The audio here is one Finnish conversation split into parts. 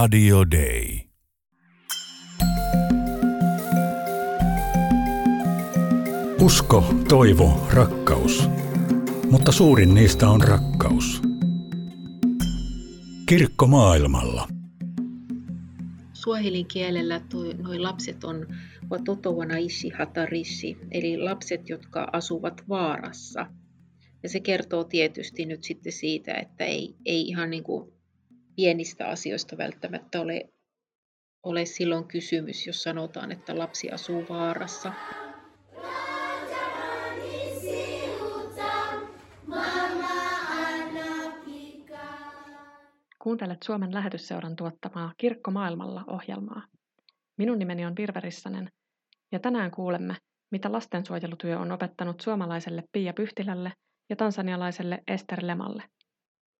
Radio Day. Usko, toivo, rakkaus. Mutta suurin niistä on rakkaus. Kirkko maailmalla. Suohelin kielellä nuo lapset on watoto wanaishi hatarishi, eli lapset, jotka asuvat vaarassa. Ja se kertoo tietysti nyt sitten siitä, että ei, ei ihan niin kuin pienistä asioista välttämättä ole, ole silloin kysymys, jos sanotaan, että lapsi asuu vaarassa. Kuuntelet Suomen lähetysseuran tuottamaa Kirkko maailmalla ohjelmaa. Minun nimeni on Virve Rissanen, ja tänään kuulemme, mitä lastensuojelutyö on opettanut suomalaiselle Pia Pyhtilälle ja tansanialaiselle Ester Lemalle.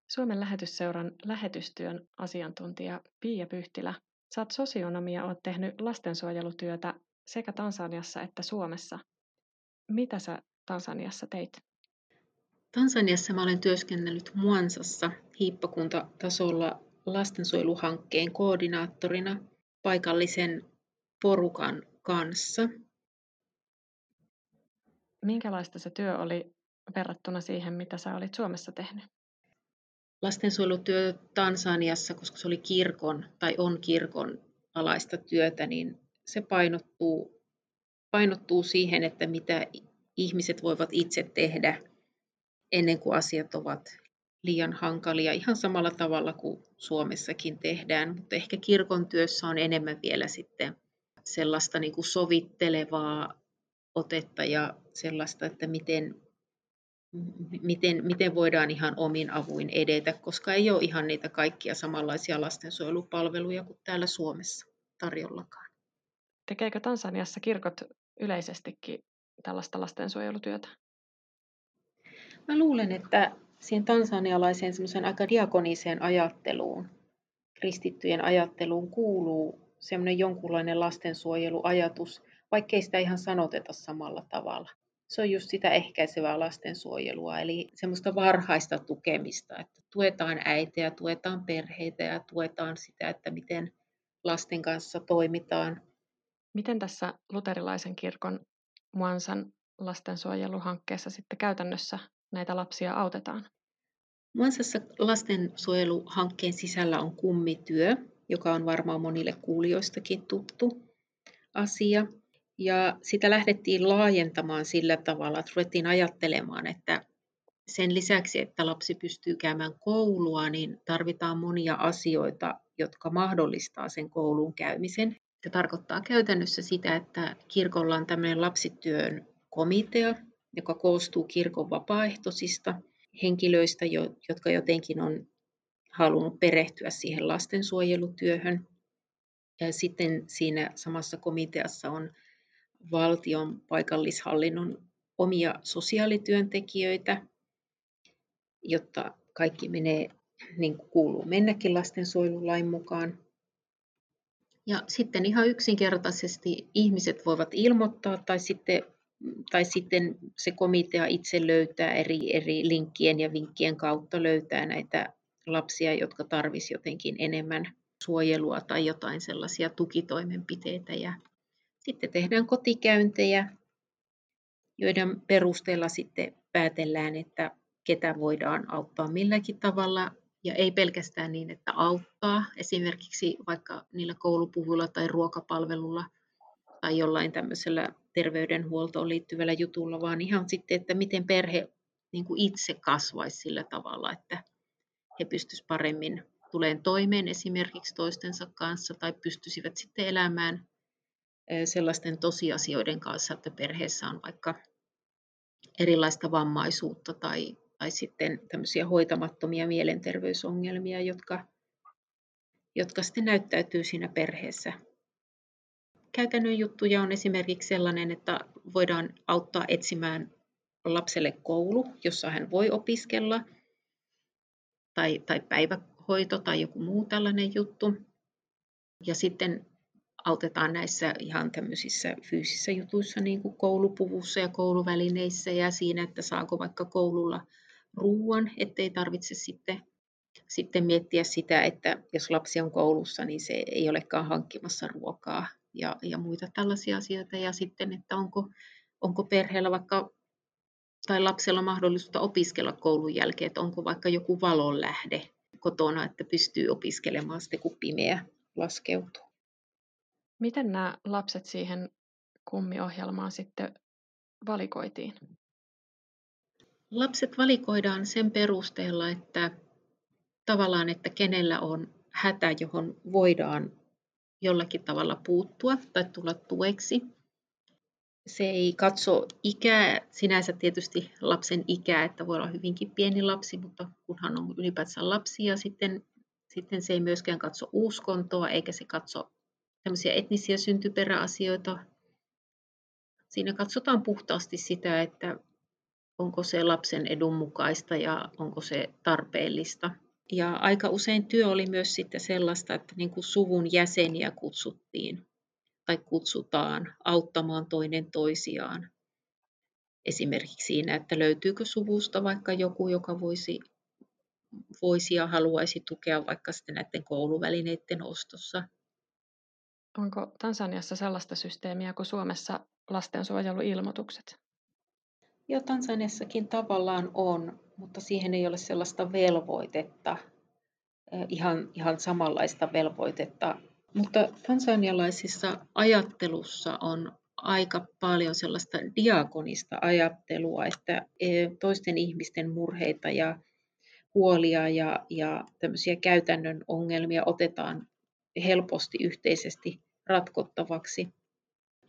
Suomen lähetysseuran lähetystyön asiantuntija Pia Pyhtilä, sä oot sosionomia, oot tehnyt lastensuojelutyötä sekä Tansaniassa että Suomessa. Mitä sä Tansaniassa teit? Tansaniassa mä olen työskennellyt Muansassa hiippakuntatasolla lastensuojeluhankkeen koordinaattorina paikallisen porukan kanssa. Minkälaista se työ oli verrattuna siihen, mitä sä olit Suomessa tehnyt? Lastensuojelutyö Tansaniassa, koska se oli kirkon tai on kirkon alaista työtä, niin se painottuu, painottuu siihen, että mitä ihmiset voivat itse tehdä ennen kuin asiat ovat liian hankalia, ihan samalla tavalla kuin Suomessakin tehdään, mutta ehkä kirkon työssä on enemmän vielä sitten sellaista niin kuin sovittelevaa otetta ja sellaista, että miten, miten, miten voidaan ihan omin avuin edetä, koska ei ole ihan niitä kaikkia samanlaisia lastensuojelupalveluja kuin täällä Suomessa tarjollakaan. Tekeekö Tansaniassa kirkot yleisestikin tällaista lastensuojelutyötä? Mä luulen, että siihen tansanialaiseen semmoisen aika diakoniseen ajatteluun, kristittyjen ajatteluun kuuluu semmoinen jonkunlainen lastensuojeluajatus, vaikkei sitä ihan sanoteta samalla tavalla. Se on just sitä ehkäisevää lastensuojelua, eli semmoista varhaista tukemista, että tuetaan äitejä, tuetaan perheitä ja tuetaan sitä, että miten lasten kanssa toimitaan. Miten tässä luterilaisen kirkon Muansan lastensuojeluhankkeessa sitten käytännössä näitä lapsia autetaan? Muansassa lastensuojeluhankkeen sisällä on kummityö, joka on varmaan monille kuulijoistakin tuttu asia. Ja sitä lähdettiin laajentamaan sillä tavalla, että ruvettiin ajattelemaan, että sen lisäksi, että lapsi pystyy käymään koulua, niin tarvitaan monia asioita, jotka mahdollistaa sen koulun käymisen. Se tarkoittaa käytännössä sitä, että kirkolla on tämmöinen lapsityön komitea, joka koostuu kirkon vapaaehtoisista henkilöistä, jotka jotenkin on halunnut perehtyä siihen lastensuojelutyöhön. Ja sitten siinä samassa komiteassa on valtion paikallishallinnon omia sosiaalityöntekijöitä, jotta kaikki menee niin kuin kuuluu mennäkin lastensuojelulain mukaan. Ja sitten ihan yksinkertaisesti ihmiset voivat ilmoittaa tai sitten, tai sitten se komitea itse löytää eri, eri linkkien ja vinkkien kautta löytää näitä lapsia, jotka tarvisivat jotenkin enemmän suojelua tai jotain sellaisia tukitoimenpiteitä. Ja sitten tehdään kotikäyntejä, joiden perusteella sitten päätellään, että ketä voidaan auttaa milläkin tavalla. Ja ei pelkästään niin, että auttaa esimerkiksi vaikka niillä koulupuvuilla tai ruokapalvelulla tai jollain tämmöisellä terveydenhuoltoon liittyvällä jutulla, vaan ihan sitten, että miten perhe niin kuin itse kasvaisi sillä tavalla, että he pystyisivät paremmin tuleen toimeen esimerkiksi toistensa kanssa tai pystyisivät sitten elämään sellaisten tosiasioiden kanssa, että perheessä on vaikka erilaista vammaisuutta tai, tai sitten tämmöisiä hoitamattomia mielenterveysongelmia, jotka, jotka sitten näyttäytyy siinä perheessä. Käytännön juttuja on esimerkiksi sellainen, että voidaan auttaa etsimään lapselle koulu, jossa hän voi opiskella, tai, tai päivähoito tai joku muu tällainen juttu. Ja sitten autetaan näissä ihan tämmöisissä fyysisissä jutuissa, niin kuin koulupuvussa ja kouluvälineissä ja siinä, että saako vaikka koululla ruoan, ettei tarvitse sitten sitten miettiä sitä, että jos lapsi on koulussa, niin se ei olekaan hankkimassa ruokaa ja, ja muita tällaisia asioita. Ja sitten, että onko, onko perheellä vaikka tai lapsella mahdollisuutta opiskella koulun jälkeen, että onko vaikka joku valonlähde kotona, että pystyy opiskelemaan sitten, kun pimeä laskeutuu. Miten nämä lapset siihen kummiohjelmaan sitten valikoitiin? Lapset valikoidaan sen perusteella, että tavallaan, että kenellä on hätä, johon voidaan jollakin tavalla puuttua tai tulla tueksi. Se ei katso ikää, sinänsä tietysti lapsen ikää, että voi olla hyvinkin pieni lapsi, mutta kunhan on ylipäätään lapsi ja sitten, sitten se ei myöskään katso uskontoa eikä se katso tämmöisiä etnisiä syntyperäasioita. Siinä katsotaan puhtaasti sitä, että onko se lapsen edun mukaista ja onko se tarpeellista. Ja aika usein työ oli myös sitten sellaista, että niin kuin suvun jäseniä kutsuttiin tai kutsutaan auttamaan toinen toisiaan. Esimerkiksi siinä, että löytyykö suvusta vaikka joku, joka voisi, voisi ja haluaisi tukea vaikka sitten näiden kouluvälineiden ostossa. Onko Tansaniassa sellaista systeemiä kuin Suomessa lastensuojeluilmoitukset? Joo, Tansaniassakin tavallaan on, mutta siihen ei ole sellaista velvoitetta, ihan, ihan samanlaista velvoitetta. Mutta tansanialaisissa ajattelussa on aika paljon sellaista diakonista ajattelua, että toisten ihmisten murheita ja huolia ja, ja tämmöisiä käytännön ongelmia otetaan helposti yhteisesti ratkottavaksi.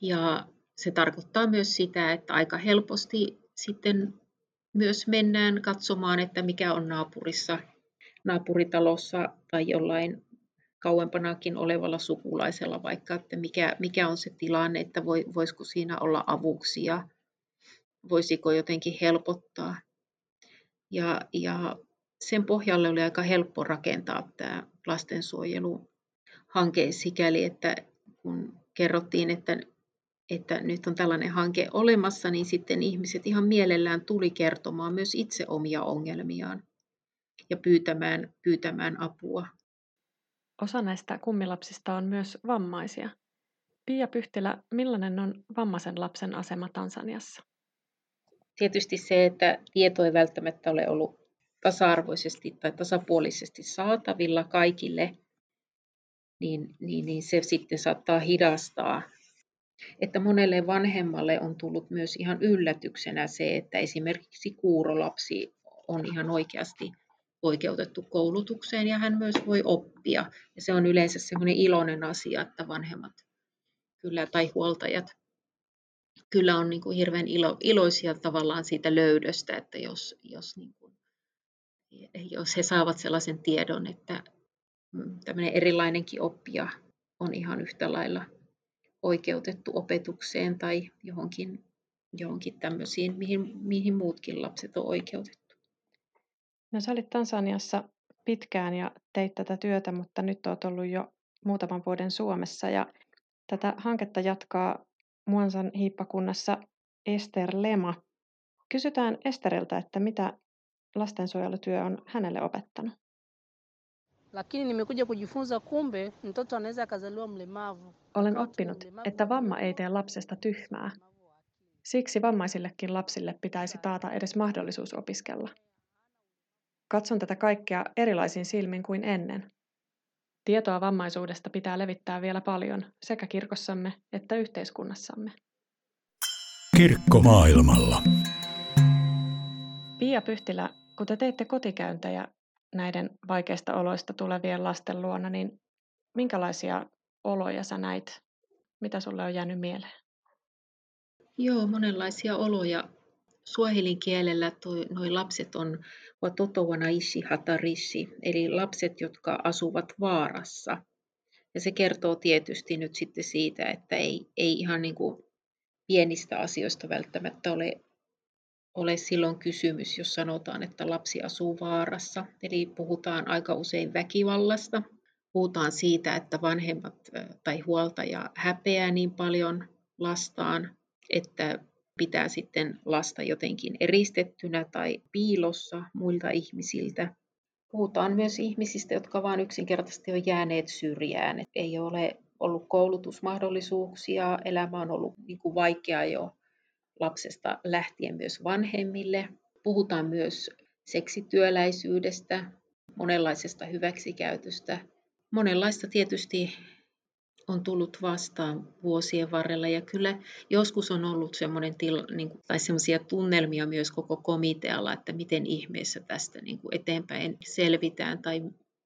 Ja se tarkoittaa myös sitä, että aika helposti sitten myös mennään katsomaan, että mikä on naapurissa, naapuritalossa tai jollain kauempanakin olevalla sukulaisella vaikka, että mikä, mikä on se tilanne, että voi, voisiko siinä olla avuksi ja voisiko jotenkin helpottaa. Ja, ja sen pohjalle oli aika helppo rakentaa tämä lastensuojeluhanke sikäli, että kun kerrottiin, että että nyt on tällainen hanke olemassa, niin sitten ihmiset ihan mielellään tuli kertomaan myös itse omia ongelmiaan ja pyytämään, pyytämään apua. Osa näistä kummilapsista on myös vammaisia. Pia Pyhtilä, millainen on vammaisen lapsen asema Tansaniassa? Tietysti se, että tieto ei välttämättä ole ollut tasa-arvoisesti tai tasapuolisesti saatavilla kaikille, niin, niin, niin se sitten saattaa hidastaa että monelle vanhemmalle on tullut myös ihan yllätyksenä se, että esimerkiksi kuurolapsi on ihan oikeasti oikeutettu koulutukseen ja hän myös voi oppia. Ja se on yleensä semmoinen iloinen asia, että vanhemmat kyllä tai huoltajat kyllä on niin kuin hirveän ilo, iloisia tavallaan siitä löydöstä, että jos, jos, niin kuin, jos he saavat sellaisen tiedon, että tämmöinen erilainenkin oppija on ihan yhtä lailla oikeutettu opetukseen tai johonkin, johonkin tämmöisiin, mihin, mihin muutkin lapset on oikeutettu. No sä olit Tansaniassa pitkään ja teit tätä työtä, mutta nyt olet ollut jo muutaman vuoden Suomessa ja tätä hanketta jatkaa Muansan hiippakunnassa Ester Lema. Kysytään Esteriltä, että mitä lastensuojelutyö on hänelle opettanut. Lakini nimekuja kujifunza kumbe mtoto anaweza akazaliwa mlemavu. Olen oppinut, että vamma ei tee lapsesta tyhmää. Siksi vammaisillekin lapsille pitäisi taata edes mahdollisuus opiskella. Katson tätä kaikkea erilaisin silmin kuin ennen. Tietoa vammaisuudesta pitää levittää vielä paljon sekä kirkossamme että yhteiskunnassamme. Kirkko maailmalla. Pia Pyhtilä, kun te teitte kotikäyntejä näiden vaikeista oloista tulevien lasten luona, niin minkälaisia oloja sä näit? Mitä sulle on jäänyt mieleen? Joo, monenlaisia oloja. Suohelin kielellä nuo lapset on watoto wanaishi hatarishi, eli lapset, jotka asuvat vaarassa. Ja se kertoo tietysti nyt sitten siitä, että ei, ei ihan niin kuin pienistä asioista välttämättä ole ole silloin kysymys, jos sanotaan, että lapsi asuu vaarassa. Eli puhutaan aika usein väkivallasta. Puhutaan siitä, että vanhemmat tai huoltaja häpeää niin paljon lastaan, että pitää sitten lasta jotenkin eristettynä tai piilossa muilta ihmisiltä. Puhutaan myös ihmisistä, jotka vain yksinkertaisesti on jääneet syrjään. Ei ole ollut koulutusmahdollisuuksia, elämä on ollut niin kuin vaikeaa jo lapsesta lähtien myös vanhemmille. Puhutaan myös seksityöläisyydestä, monenlaisesta hyväksikäytöstä. Monenlaista tietysti on tullut vastaan vuosien varrella ja kyllä joskus on ollut semmoinen tila, niin kuin, tai semmoisia tunnelmia myös koko komitealla, että miten ihmeessä tästä niin kuin eteenpäin selvitään tai,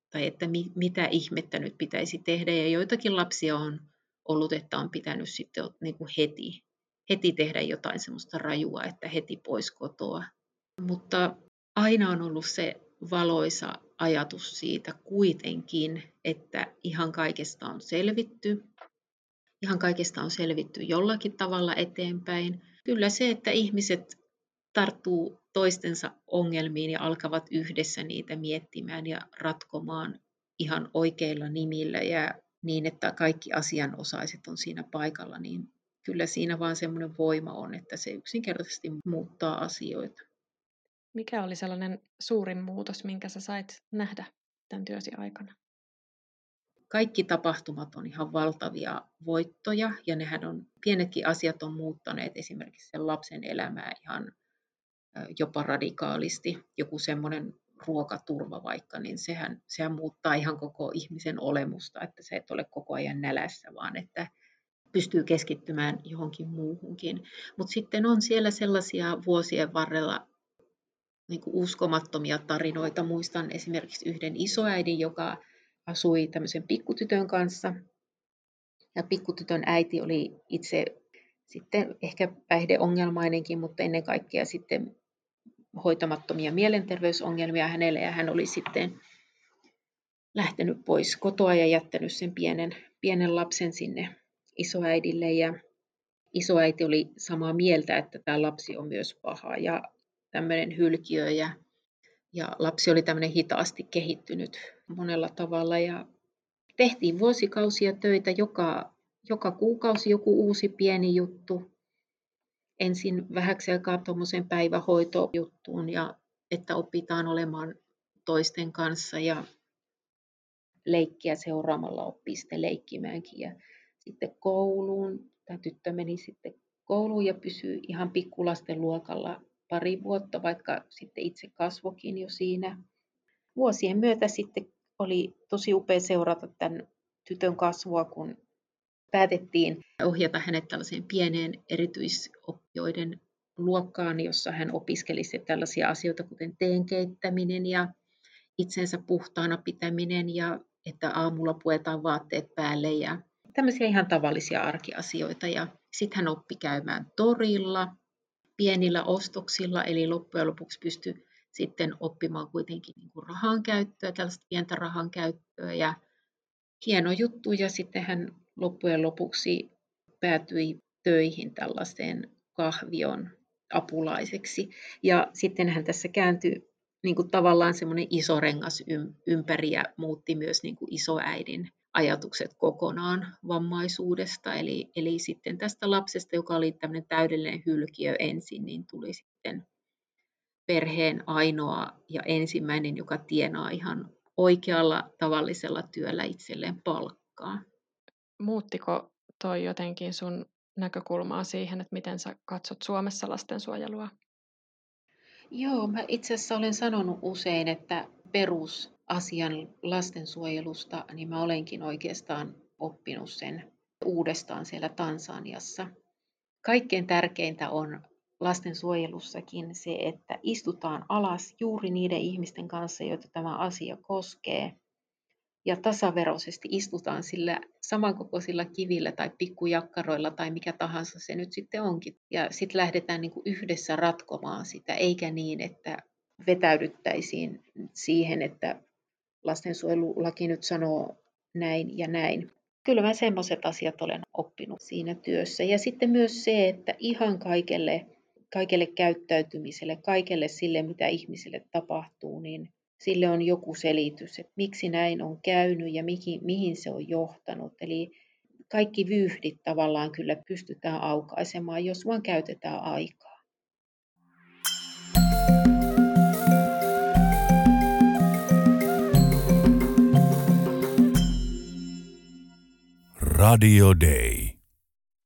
tai että mi, mitä ihmettä nyt pitäisi tehdä ja joitakin lapsia on ollut, että on pitänyt sitten niin kuin heti, heti tehdä jotain semmoista rajua, että heti pois kotoa. Mutta aina on ollut se valoisa ajatus siitä kuitenkin, että ihan kaikesta on selvitty. Ihan kaikesta on selvitty jollakin tavalla eteenpäin. Kyllä se, että ihmiset tarttuu toistensa ongelmiin ja alkavat yhdessä niitä miettimään ja ratkomaan ihan oikeilla nimillä ja niin, että kaikki asianosaiset on siinä paikalla, niin kyllä siinä vaan semmoinen voima on, että se yksinkertaisesti muuttaa asioita. Mikä oli sellainen suurin muutos, minkä sä sait nähdä tämän työsi aikana? Kaikki tapahtumat on ihan valtavia voittoja ja nehän on, pienetkin asiat on muuttaneet esimerkiksi sen lapsen elämää ihan jopa radikaalisti. Joku semmoinen ruokaturva vaikka, niin sehän, sehän muuttaa ihan koko ihmisen olemusta, että se et ole koko ajan nälässä, vaan että pystyy keskittymään johonkin muuhunkin. Mutta sitten on siellä sellaisia vuosien varrella niin kuin uskomattomia tarinoita. Muistan esimerkiksi yhden isoäidin, joka asui tämmöisen pikkutytön kanssa. Ja pikkutytön äiti oli itse sitten ehkä päihdeongelmainenkin, mutta ennen kaikkea sitten hoitamattomia mielenterveysongelmia hänelle ja hän oli sitten lähtenyt pois kotoa ja jättänyt sen pienen, pienen lapsen sinne isoäidille ja isoäiti oli samaa mieltä, että tämä lapsi on myös paha ja tämmöinen hylkiö ja, ja lapsi oli tämmöinen hitaasti kehittynyt monella tavalla ja tehtiin vuosikausia töitä joka, joka kuukausi joku uusi pieni juttu. Ensin vähäksi aikaa tuommoiseen päivähoitojuttuun ja että opitaan olemaan toisten kanssa ja leikkiä seuraamalla oppii sitten leikkimäänkin. Sitten kouluun. Tämä tyttö meni sitten kouluun ja pysyi ihan pikkulasten luokalla pari vuotta, vaikka sitten itse kasvokin jo siinä. Vuosien myötä sitten oli tosi upea seurata tämän tytön kasvua, kun päätettiin ohjata hänet tällaiseen pieneen erityisoppijoiden luokkaan, jossa hän opiskeli tällaisia asioita kuten teen keittäminen ja itsensä puhtaana pitäminen ja että aamulla puetaan vaatteet päälle ja tämmöisiä ihan tavallisia arkiasioita. Ja sitten hän oppi käymään torilla pienillä ostoksilla, eli loppujen lopuksi pystyi sitten oppimaan kuitenkin niin kuin rahan käyttöä, tällaista pientä rahan käyttöä ja hieno juttu. Ja sitten hän loppujen lopuksi päätyi töihin tällaiseen kahvion apulaiseksi. Ja sitten hän tässä kääntyi niin kuin tavallaan semmoinen iso rengas ympäri ja muutti myös niin kuin isoäidin ajatukset kokonaan vammaisuudesta. Eli, eli sitten tästä lapsesta, joka oli tämmöinen täydellinen hylkiö ensin, niin tuli sitten perheen ainoa ja ensimmäinen, joka tienaa ihan oikealla tavallisella työllä itselleen palkkaa. Muuttiko toi jotenkin sun näkökulmaa siihen, että miten sä katsot Suomessa lastensuojelua? Joo, mä itse asiassa olen sanonut usein, että perusasian lastensuojelusta, niin mä olenkin oikeastaan oppinut sen uudestaan siellä Tansaniassa. Kaikkein tärkeintä on lastensuojelussakin se, että istutaan alas juuri niiden ihmisten kanssa, joita tämä asia koskee, ja tasaveroisesti istutaan sillä samankokoisilla kivillä tai pikkujakkaroilla tai mikä tahansa se nyt sitten onkin. Ja sitten lähdetään niin kuin yhdessä ratkomaan sitä, eikä niin, että vetäydyttäisiin siihen, että lastensuojelulaki nyt sanoo näin ja näin. Kyllä mä semmoiset asiat olen oppinut siinä työssä. Ja sitten myös se, että ihan kaikelle, kaikelle käyttäytymiselle, kaikelle sille, mitä ihmisille tapahtuu, niin sille on joku selitys, että miksi näin on käynyt ja mihin, mihin se on johtanut. Eli kaikki vyyhdit tavallaan kyllä pystytään aukaisemaan, jos vaan käytetään aikaa. Radio Day.